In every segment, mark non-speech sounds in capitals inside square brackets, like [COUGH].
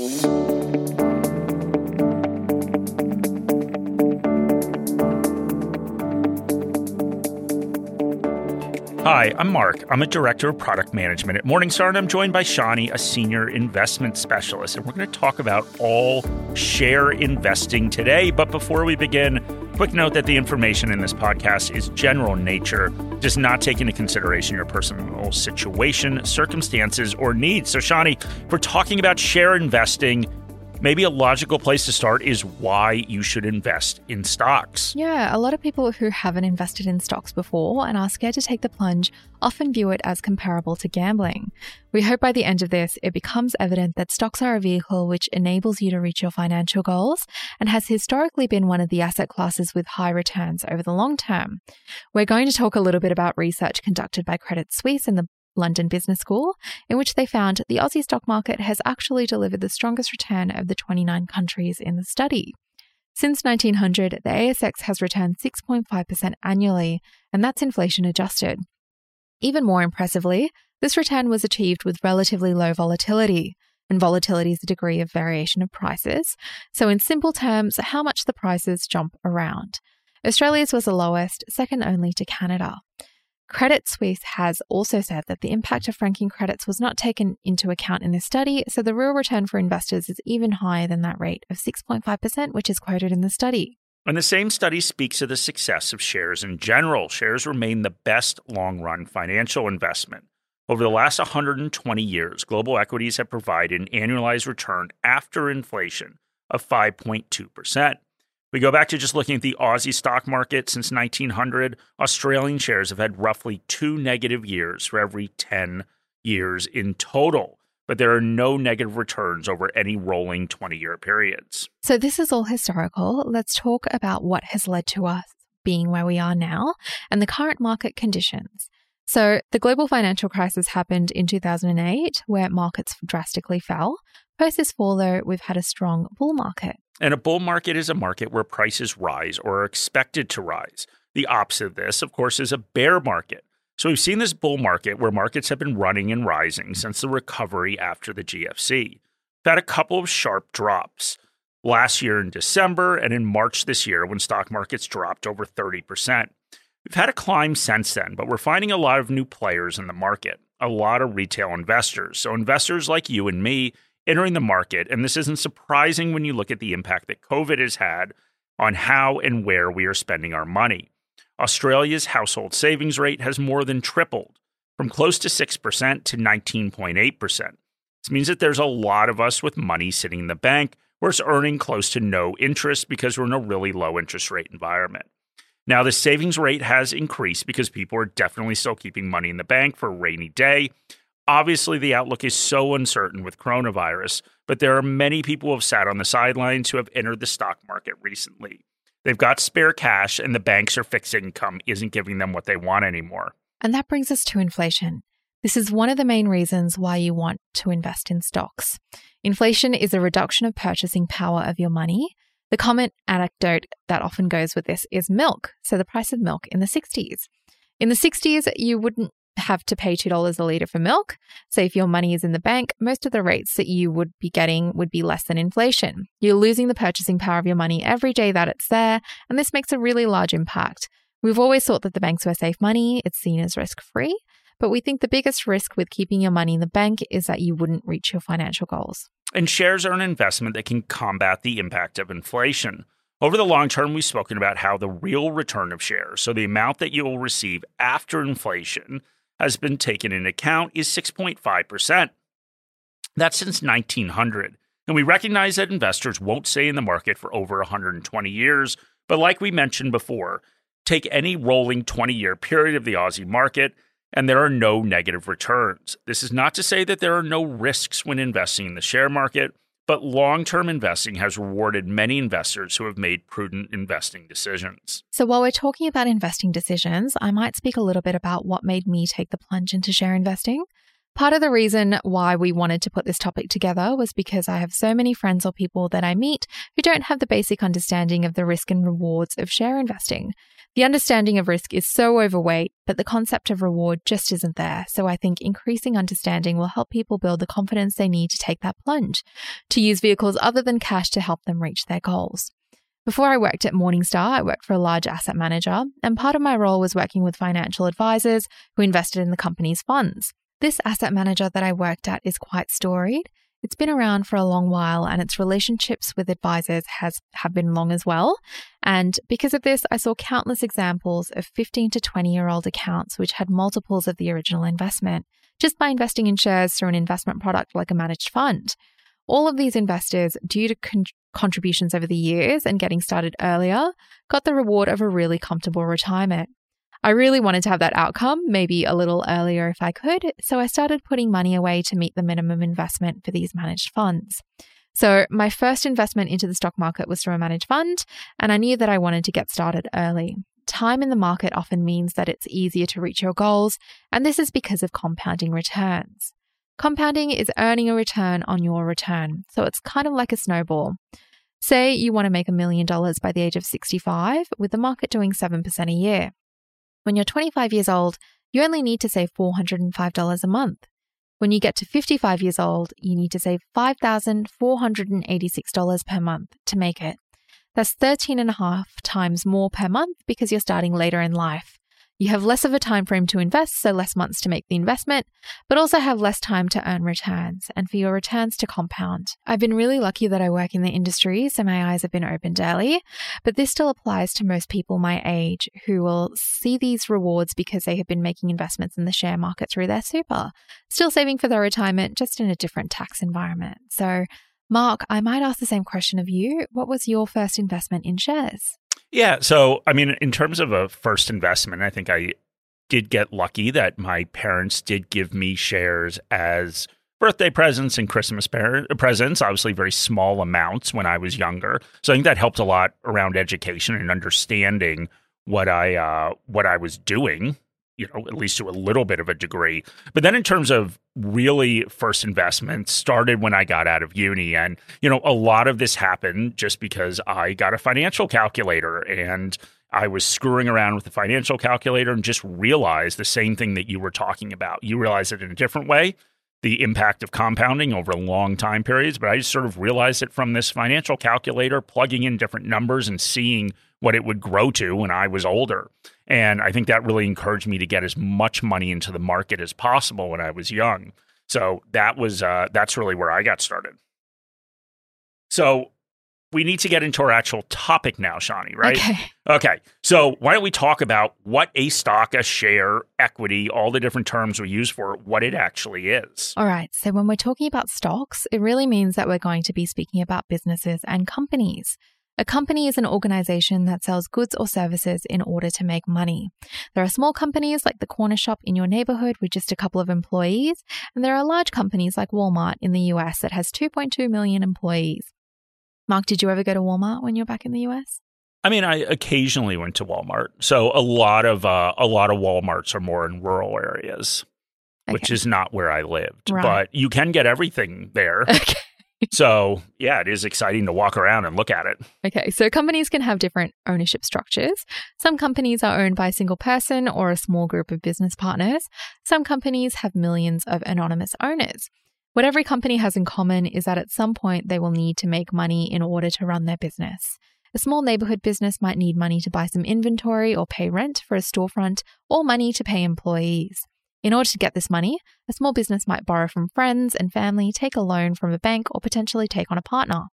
Hi, I'm Mark. I'm a director of product management at Morningstar, and I'm joined by Shani, a senior investment specialist. And we're going to talk about all share investing today. But before we begin, quick note that the information in this podcast is general nature, does not take into consideration your personal situation, circumstances, or needs. So, Shani, we're talking about share investing maybe a logical place to start is why you should invest in stocks. Yeah, a lot of people who haven't invested in stocks before and are scared to take the plunge often view it as comparable to gambling. We hope by the end of this, it becomes evident that stocks are a vehicle which enables you to reach your financial goals and has historically been one of the asset classes with high returns over the long term. We're going to talk a little bit about research conducted by Credit Suisse and the London Business School, in which they found the Aussie stock market has actually delivered the strongest return of the 29 countries in the study. Since 1900, the ASX has returned 6.5% annually, and that's inflation adjusted. Even more impressively, this return was achieved with relatively low volatility, and volatility is the degree of variation of prices. So, in simple terms, how much the prices jump around. Australia's was the lowest, second only to Canada. Credit Suisse has also said that the impact of franking credits was not taken into account in this study, so the real return for investors is even higher than that rate of 6.5%, which is quoted in the study. And the same study speaks of the success of shares in general. Shares remain the best long run financial investment. Over the last 120 years, global equities have provided an annualized return after inflation of 5.2%. We go back to just looking at the Aussie stock market since 1900. Australian shares have had roughly two negative years for every 10 years in total, but there are no negative returns over any rolling 20 year periods. So, this is all historical. Let's talk about what has led to us being where we are now and the current market conditions. So, the global financial crisis happened in 2008, where markets drastically fell. Post this fall, though, we've had a strong bull market. And a bull market is a market where prices rise or are expected to rise. The opposite of this, of course, is a bear market. So we've seen this bull market where markets have been running and rising since the recovery after the GFC. We've had a couple of sharp drops last year in December and in March this year when stock markets dropped over 30%. We've had a climb since then, but we're finding a lot of new players in the market, a lot of retail investors. So investors like you and me entering the market. And this isn't surprising when you look at the impact that COVID has had on how and where we are spending our money. Australia's household savings rate has more than tripled from close to 6% to 19.8%. This means that there's a lot of us with money sitting in the bank where it's earning close to no interest because we're in a really low interest rate environment. Now, the savings rate has increased because people are definitely still keeping money in the bank for a rainy day. Obviously, the outlook is so uncertain with coronavirus, but there are many people who have sat on the sidelines who have entered the stock market recently. They've got spare cash, and the banks or fixed income isn't giving them what they want anymore. And that brings us to inflation. This is one of the main reasons why you want to invest in stocks. Inflation is a reduction of purchasing power of your money. The common anecdote that often goes with this is milk. So, the price of milk in the 60s. In the 60s, you wouldn't have to pay $2 a litre for milk. So if your money is in the bank, most of the rates that you would be getting would be less than inflation. You're losing the purchasing power of your money every day that it's there, and this makes a really large impact. We've always thought that the banks were safe money, it's seen as risk free, but we think the biggest risk with keeping your money in the bank is that you wouldn't reach your financial goals. And shares are an investment that can combat the impact of inflation. Over the long term, we've spoken about how the real return of shares, so the amount that you will receive after inflation, has been taken into account is 6.5%. That's since 1900. And we recognize that investors won't stay in the market for over 120 years. But like we mentioned before, take any rolling 20 year period of the Aussie market, and there are no negative returns. This is not to say that there are no risks when investing in the share market, but long term investing has rewarded many investors who have made prudent investing decisions. So, while we're talking about investing decisions, I might speak a little bit about what made me take the plunge into share investing. Part of the reason why we wanted to put this topic together was because I have so many friends or people that I meet who don't have the basic understanding of the risk and rewards of share investing. The understanding of risk is so overweight, but the concept of reward just isn't there. So I think increasing understanding will help people build the confidence they need to take that plunge, to use vehicles other than cash to help them reach their goals. Before I worked at Morningstar, I worked for a large asset manager, and part of my role was working with financial advisors who invested in the company's funds. This asset manager that I worked at is quite storied. It's been around for a long while and its relationships with advisors has have been long as well. And because of this, I saw countless examples of 15 to 20 year old accounts which had multiples of the original investment just by investing in shares through an investment product like a managed fund. All of these investors, due to con- contributions over the years and getting started earlier, got the reward of a really comfortable retirement. I really wanted to have that outcome, maybe a little earlier if I could, so I started putting money away to meet the minimum investment for these managed funds. So, my first investment into the stock market was through a managed fund, and I knew that I wanted to get started early. Time in the market often means that it's easier to reach your goals, and this is because of compounding returns. Compounding is earning a return on your return, so it's kind of like a snowball. Say you want to make a million dollars by the age of 65, with the market doing 7% a year. When you're 25 years old, you only need to save $405 a month. When you get to 55 years old, you need to save $5,486 per month to make it. That's 13 and a half times more per month because you're starting later in life. You have less of a time frame to invest, so less months to make the investment, but also have less time to earn returns and for your returns to compound. I've been really lucky that I work in the industry, so my eyes have been opened early, but this still applies to most people my age who will see these rewards because they have been making investments in the share market through their super, still saving for their retirement, just in a different tax environment. So, Mark, I might ask the same question of you. What was your first investment in shares? Yeah. So, I mean, in terms of a first investment, I think I did get lucky that my parents did give me shares as birthday presents and Christmas presents, obviously very small amounts when I was younger. So I think that helped a lot around education and understanding what I uh, what I was doing you know, at least to a little bit of a degree. But then in terms of really first investment started when I got out of uni. And, you know, a lot of this happened just because I got a financial calculator and I was screwing around with the financial calculator and just realized the same thing that you were talking about. You realize it in a different way, the impact of compounding over long time periods. But I just sort of realized it from this financial calculator, plugging in different numbers and seeing what it would grow to when I was older. And I think that really encouraged me to get as much money into the market as possible when I was young. So that was uh, that's really where I got started. So we need to get into our actual topic now, Shani, right? Okay. Okay. So why don't we talk about what a stock, a share, equity, all the different terms we use for it, what it actually is. All right. So when we're talking about stocks, it really means that we're going to be speaking about businesses and companies. A company is an organization that sells goods or services in order to make money. There are small companies like the corner shop in your neighborhood with just a couple of employees, and there are large companies like Walmart in the US that has 2.2 million employees. Mark, did you ever go to Walmart when you were back in the US? I mean, I occasionally went to Walmart. So a lot of uh, a lot of Walmarts are more in rural areas, okay. which is not where I lived. Right. But you can get everything there. [LAUGHS] Okay so, yeah, it is exciting to walk around and look at it. Okay, so companies can have different ownership structures. Some companies are owned by a single person or a small group of business partners. Some companies have millions of anonymous owners. What every company has in common is that at some point they will need to make money in order to run their business. A small neighborhood business might need money to buy some inventory or pay rent for a storefront or money to pay employees. In order to get this money, a small business might borrow from friends and family, take a loan from a bank, or potentially take on a partner.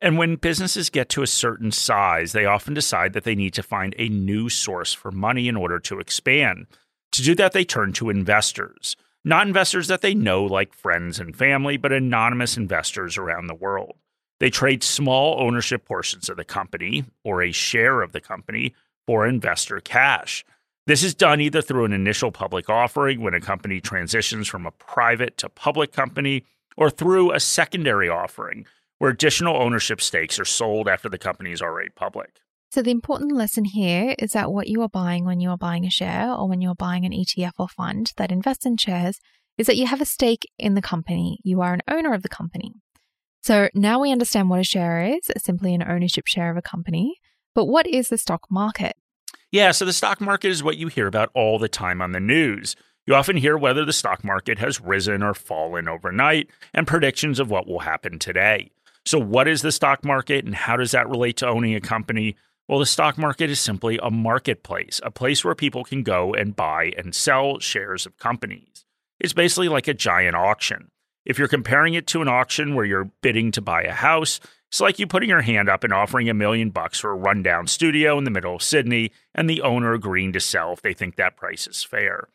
And when businesses get to a certain size, they often decide that they need to find a new source for money in order to expand. To do that, they turn to investors. Not investors that they know, like friends and family, but anonymous investors around the world. They trade small ownership portions of the company or a share of the company for investor cash. This is done either through an initial public offering when a company transitions from a private to public company, or through a secondary offering where additional ownership stakes are sold after the company is already public. So, the important lesson here is that what you are buying when you are buying a share or when you're buying an ETF or fund that invests in shares is that you have a stake in the company. You are an owner of the company. So, now we understand what a share is simply an ownership share of a company. But what is the stock market? Yeah, so the stock market is what you hear about all the time on the news. You often hear whether the stock market has risen or fallen overnight and predictions of what will happen today. So, what is the stock market and how does that relate to owning a company? Well, the stock market is simply a marketplace, a place where people can go and buy and sell shares of companies. It's basically like a giant auction. If you're comparing it to an auction where you're bidding to buy a house, it's like you putting your hand up and offering a million bucks for a rundown studio in the middle of Sydney and the owner agreeing to sell if they think that price is fair.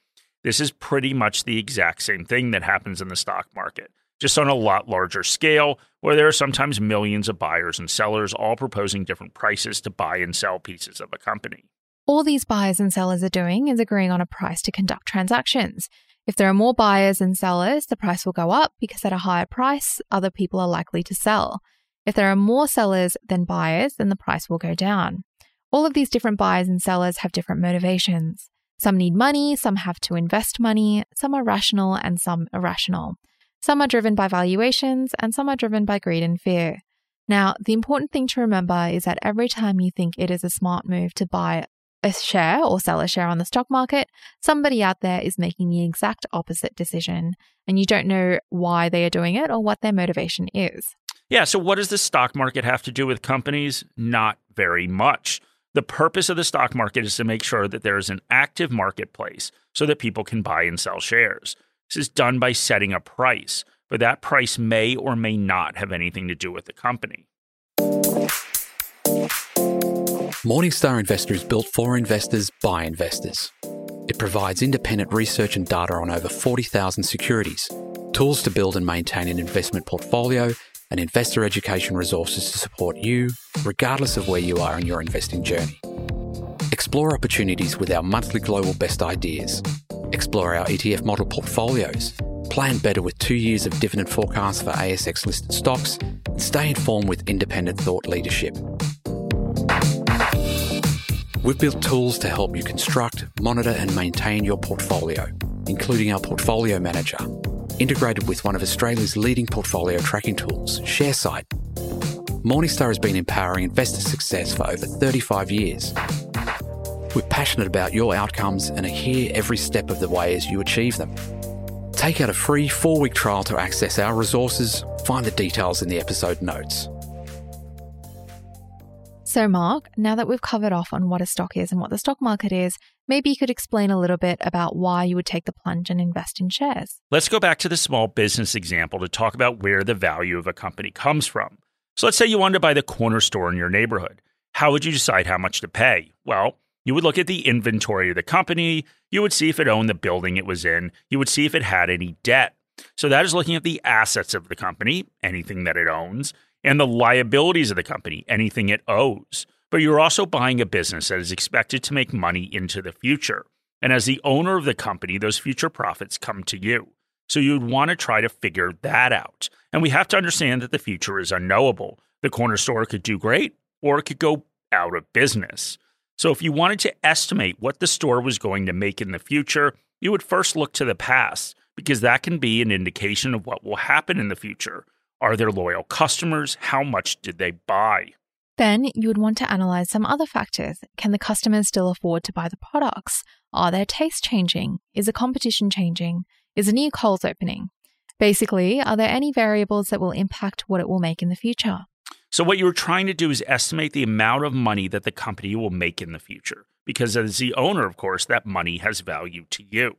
This is pretty much the exact same thing that happens in the stock market, just on a lot larger scale, where there are sometimes millions of buyers and sellers all proposing different prices to buy and sell pieces of a company. All these buyers and sellers are doing is agreeing on a price to conduct transactions. If there are more buyers and sellers, the price will go up because at a higher price, other people are likely to sell. If there are more sellers than buyers, then the price will go down. All of these different buyers and sellers have different motivations. Some need money, some have to invest money, some are rational and some irrational. Some are driven by valuations and some are driven by greed and fear. Now, the important thing to remember is that every time you think it is a smart move to buy a share or sell a share on the stock market, somebody out there is making the exact opposite decision, and you don't know why they are doing it or what their motivation is. Yeah, so what does the stock market have to do with companies? Not very much. The purpose of the stock market is to make sure that there is an active marketplace so that people can buy and sell shares. This is done by setting a price, but that price may or may not have anything to do with the company. Morningstar Investor is built for investors by investors. It provides independent research and data on over 40,000 securities, tools to build and maintain an investment portfolio, and investor education resources to support you, regardless of where you are in your investing journey. Explore opportunities with our monthly global best ideas. Explore our ETF model portfolios. Plan better with two years of dividend forecasts for ASX listed stocks. And stay informed with independent thought leadership. We've built tools to help you construct, monitor, and maintain your portfolio, including our Portfolio Manager, integrated with one of Australia's leading portfolio tracking tools, Sharesight. Morningstar has been empowering investor success for over 35 years. We're passionate about your outcomes and are here every step of the way as you achieve them. Take out a free four week trial to access our resources. Find the details in the episode notes. So, Mark, now that we've covered off on what a stock is and what the stock market is, maybe you could explain a little bit about why you would take the plunge and invest in shares. Let's go back to the small business example to talk about where the value of a company comes from. So, let's say you wanted to buy the corner store in your neighborhood. How would you decide how much to pay? Well, you would look at the inventory of the company. You would see if it owned the building it was in. You would see if it had any debt. So, that is looking at the assets of the company, anything that it owns and the liabilities of the company, anything it owes. But you're also buying a business that is expected to make money into the future. And as the owner of the company, those future profits come to you. So you'd want to try to figure that out. And we have to understand that the future is unknowable. The corner store could do great or it could go out of business. So if you wanted to estimate what the store was going to make in the future, you would first look to the past because that can be an indication of what will happen in the future. Are there loyal customers? How much did they buy? Then you would want to analyze some other factors. Can the customers still afford to buy the products? Are their tastes changing? Is the competition changing? Is a new Coles opening? Basically, are there any variables that will impact what it will make in the future? So, what you're trying to do is estimate the amount of money that the company will make in the future. Because as the owner, of course, that money has value to you.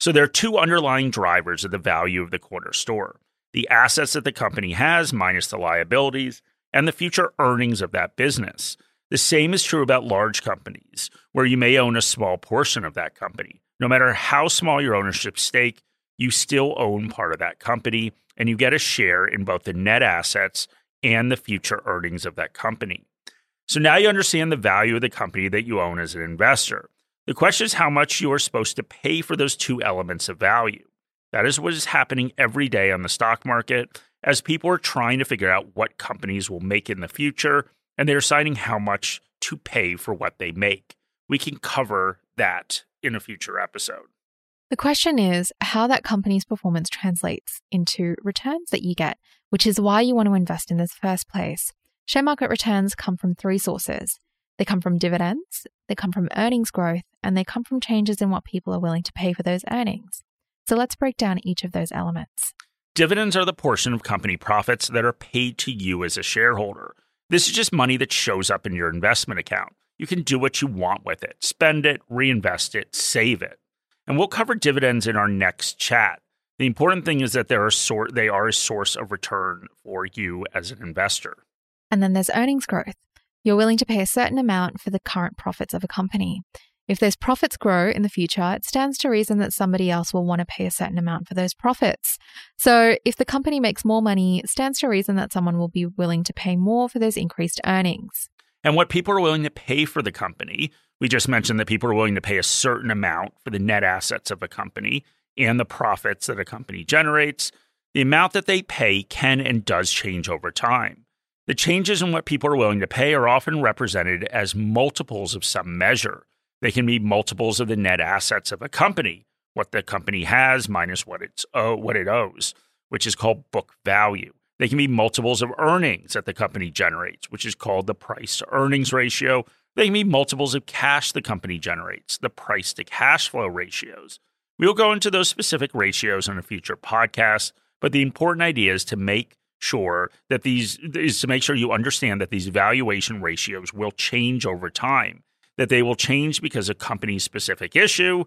So, there are two underlying drivers of the value of the corner store the assets that the company has minus the liabilities, and the future earnings of that business. The same is true about large companies, where you may own a small portion of that company. No matter how small your ownership stake, you still own part of that company and you get a share in both the net assets and the future earnings of that company. So now you understand the value of the company that you own as an investor. The question is how much you are supposed to pay for those two elements of value. That is what is happening every day on the stock market as people are trying to figure out what companies will make in the future and they're deciding how much to pay for what they make. We can cover that in a future episode. The question is how that company's performance translates into returns that you get, which is why you want to invest in this first place. Share market returns come from three sources They come from dividends, they come from earnings growth, and they come from changes in what people are willing to pay for those earnings. So let's break down each of those elements. Dividends are the portion of company profits that are paid to you as a shareholder. This is just money that shows up in your investment account. You can do what you want with it spend it, reinvest it, save it. And we'll cover dividends in our next chat. The important thing is that they're a sort, they are a source of return for you as an investor. And then there's earnings growth. You're willing to pay a certain amount for the current profits of a company. If those profits grow in the future, it stands to reason that somebody else will want to pay a certain amount for those profits. So, if the company makes more money, it stands to reason that someone will be willing to pay more for those increased earnings. And what people are willing to pay for the company, we just mentioned that people are willing to pay a certain amount for the net assets of a company and the profits that a company generates. The amount that they pay can and does change over time. The changes in what people are willing to pay are often represented as multiples of some measure. They can be multiples of the net assets of a company, what the company has minus what it's oh, what it owes, which is called book value. They can be multiples of earnings that the company generates, which is called the price to earnings ratio. They mean multiples of cash the company generates, the price to cash flow ratios. We'll go into those specific ratios on a future podcast, but the important idea is to make sure that these is to make sure you understand that these valuation ratios will change over time, that they will change because of company specific issue,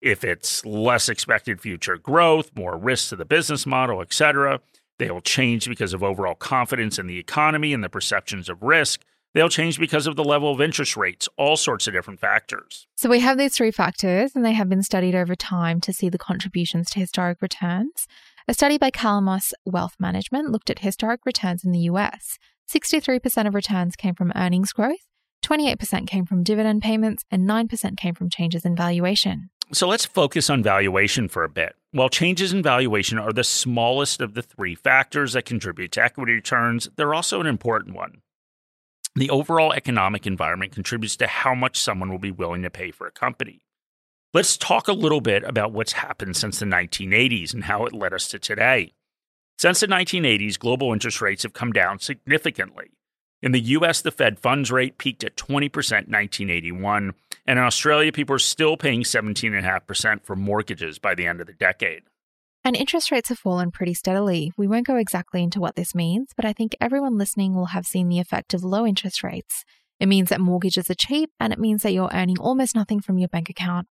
if it's less expected future growth, more risks to the business model, etc. They will change because of overall confidence in the economy and the perceptions of risk. They'll change because of the level of interest rates, all sorts of different factors. So we have these three factors, and they have been studied over time to see the contributions to historic returns. A study by Calamos Wealth Management looked at historic returns in the US. 63% of returns came from earnings growth, 28% came from dividend payments, and 9% came from changes in valuation. So let's focus on valuation for a bit. While changes in valuation are the smallest of the three factors that contribute to equity returns, they're also an important one. The overall economic environment contributes to how much someone will be willing to pay for a company. Let's talk a little bit about what's happened since the 1980s and how it led us to today. Since the 1980s, global interest rates have come down significantly. In the US, the Fed funds rate peaked at 20% in 1981, and in Australia, people are still paying 17.5% for mortgages by the end of the decade. And interest rates have fallen pretty steadily. We won't go exactly into what this means, but I think everyone listening will have seen the effect of low interest rates. It means that mortgages are cheap and it means that you're earning almost nothing from your bank account.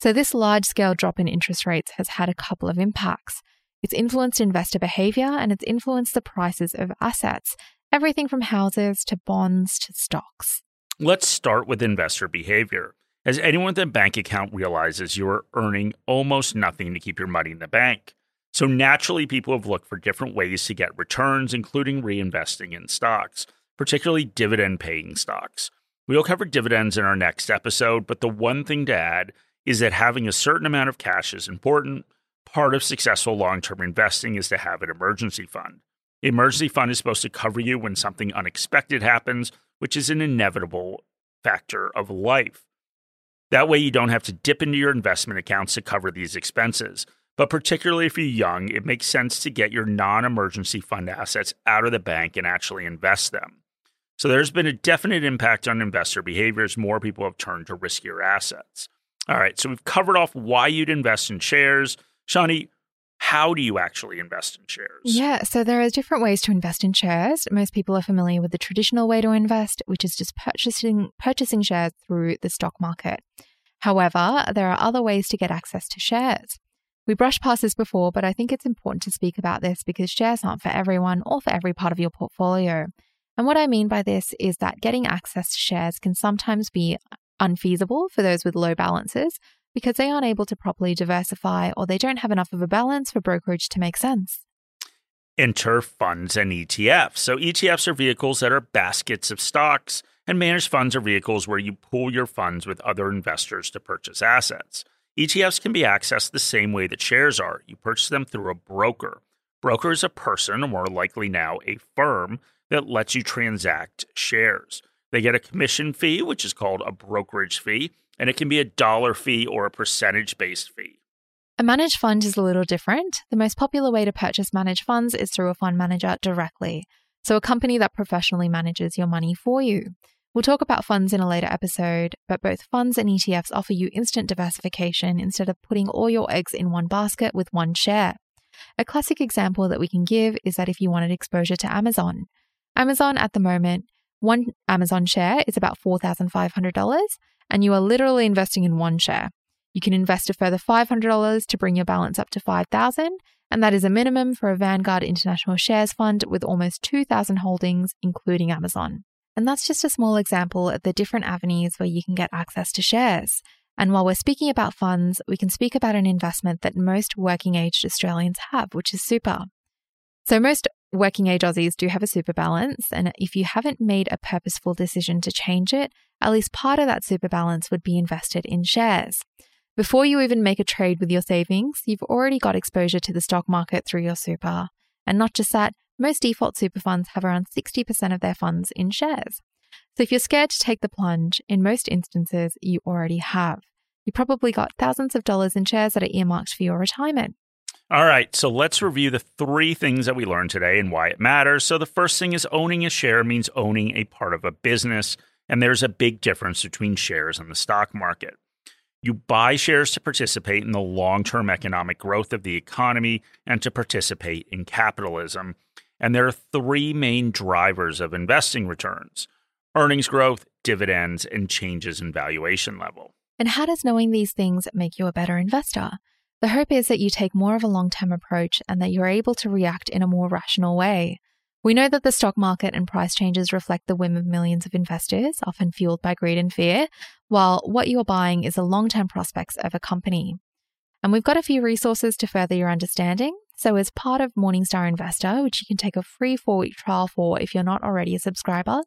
So, this large scale drop in interest rates has had a couple of impacts. It's influenced investor behavior and it's influenced the prices of assets, everything from houses to bonds to stocks. Let's start with investor behavior. As anyone with a bank account realizes, you are earning almost nothing to keep your money in the bank. So naturally, people have looked for different ways to get returns, including reinvesting in stocks, particularly dividend paying stocks. We'll cover dividends in our next episode, but the one thing to add is that having a certain amount of cash is important. Part of successful long term investing is to have an emergency fund. The emergency fund is supposed to cover you when something unexpected happens, which is an inevitable factor of life. That way, you don't have to dip into your investment accounts to cover these expenses. But particularly if you're young, it makes sense to get your non emergency fund assets out of the bank and actually invest them. So there's been a definite impact on investor behavior as more people have turned to riskier assets. All right, so we've covered off why you'd invest in shares. Shani, how do you actually invest in shares? Yeah, so there are different ways to invest in shares. Most people are familiar with the traditional way to invest, which is just purchasing purchasing shares through the stock market. However, there are other ways to get access to shares. We brushed past this before, but I think it's important to speak about this because shares aren't for everyone or for every part of your portfolio. And what I mean by this is that getting access to shares can sometimes be unfeasible for those with low balances because they aren't able to properly diversify or they don't have enough of a balance for brokerage to make sense. Enter funds and ETFs. So, ETFs are vehicles that are baskets of stocks, and managed funds are vehicles where you pool your funds with other investors to purchase assets. ETFs can be accessed the same way that shares are. You purchase them through a broker. Broker is a person, or more likely now a firm, that lets you transact shares. They get a commission fee, which is called a brokerage fee, and it can be a dollar fee or a percentage based fee. A managed fund is a little different. The most popular way to purchase managed funds is through a fund manager directly, so a company that professionally manages your money for you. We'll talk about funds in a later episode, but both funds and ETFs offer you instant diversification instead of putting all your eggs in one basket with one share. A classic example that we can give is that if you wanted exposure to Amazon, Amazon at the moment, one Amazon share is about $4,500, and you are literally investing in one share. You can invest a further $500 to bring your balance up to 5000 and that is a minimum for a Vanguard International Shares Fund with almost 2,000 holdings, including Amazon. And that's just a small example of the different avenues where you can get access to shares. And while we're speaking about funds, we can speak about an investment that most working aged Australians have, which is super. So, most working age Aussies do have a super balance. And if you haven't made a purposeful decision to change it, at least part of that super balance would be invested in shares. Before you even make a trade with your savings, you've already got exposure to the stock market through your super. And not just that, most default super funds have around 60% of their funds in shares. So if you're scared to take the plunge, in most instances, you already have. You probably got thousands of dollars in shares that are earmarked for your retirement. All right, so let's review the three things that we learned today and why it matters. So, the first thing is owning a share means owning a part of a business, and there's a big difference between shares and the stock market. You buy shares to participate in the long term economic growth of the economy and to participate in capitalism. And there are three main drivers of investing returns earnings growth, dividends, and changes in valuation level. And how does knowing these things make you a better investor? The hope is that you take more of a long term approach and that you're able to react in a more rational way. We know that the stock market and price changes reflect the whim of millions of investors, often fueled by greed and fear, while what you're buying is the long term prospects of a company. And we've got a few resources to further your understanding. So, as part of Morningstar Investor, which you can take a free four week trial for if you're not already a subscriber,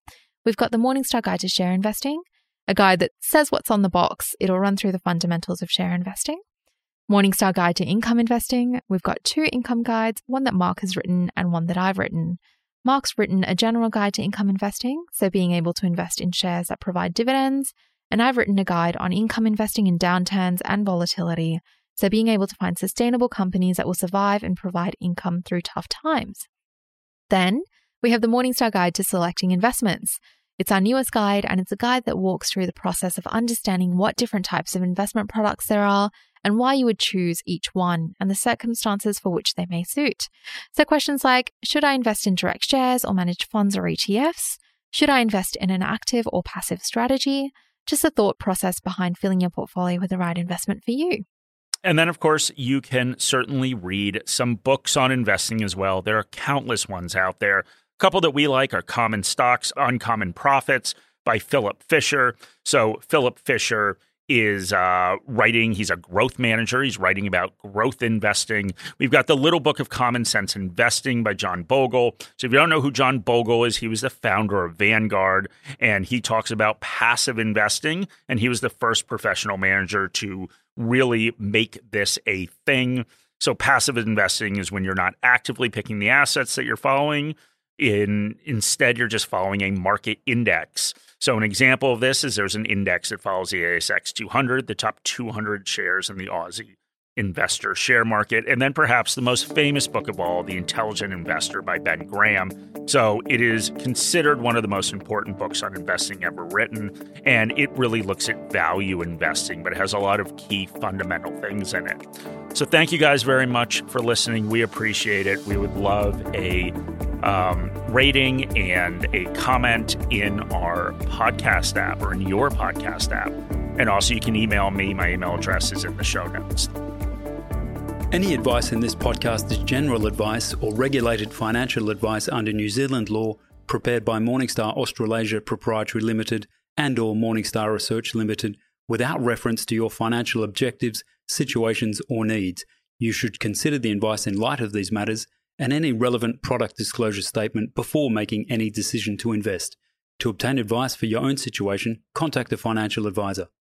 we've got the Morningstar Guide to Share Investing, a guide that says what's on the box. It'll run through the fundamentals of share investing. Morningstar Guide to Income Investing. We've got two income guides, one that Mark has written and one that I've written. Mark's written a general guide to income investing, so being able to invest in shares that provide dividends, and I've written a guide on income investing in downturns and volatility, so being able to find sustainable companies that will survive and provide income through tough times. Then we have the Morningstar Guide to Selecting Investments. It's our newest guide, and it's a guide that walks through the process of understanding what different types of investment products there are and why you would choose each one and the circumstances for which they may suit. So, questions like Should I invest in direct shares or managed funds or ETFs? Should I invest in an active or passive strategy? Just the thought process behind filling your portfolio with the right investment for you. And then, of course, you can certainly read some books on investing as well. There are countless ones out there. A couple that we like are Common Stocks, Uncommon Profits by Philip Fisher. So, Philip Fisher is uh, writing. He's a growth manager. He's writing about growth investing. We've got the Little Book of Common Sense Investing by John Bogle. So if you don't know who John Bogle is, he was the founder of Vanguard, and he talks about passive investing. And he was the first professional manager to really make this a thing. So passive investing is when you're not actively picking the assets that you're following. In instead, you're just following a market index. So, an example of this is there's an index that follows the ASX 200, the top 200 shares in the Aussie investor share market, and then perhaps the most famous book of all, The Intelligent Investor by Ben Graham. So, it is considered one of the most important books on investing ever written, and it really looks at value investing, but it has a lot of key fundamental things in it. So, thank you guys very much for listening. We appreciate it. We would love a um, rating and a comment in our podcast app or in your podcast app. And also, you can email me. My email address is in the show notes. Any advice in this podcast is general advice or regulated financial advice under New Zealand law prepared by Morningstar Australasia Proprietary Limited and or Morningstar Research Limited without reference to your financial objectives, situations or needs. You should consider the advice in light of these matters and any relevant product disclosure statement before making any decision to invest. To obtain advice for your own situation, contact a financial advisor.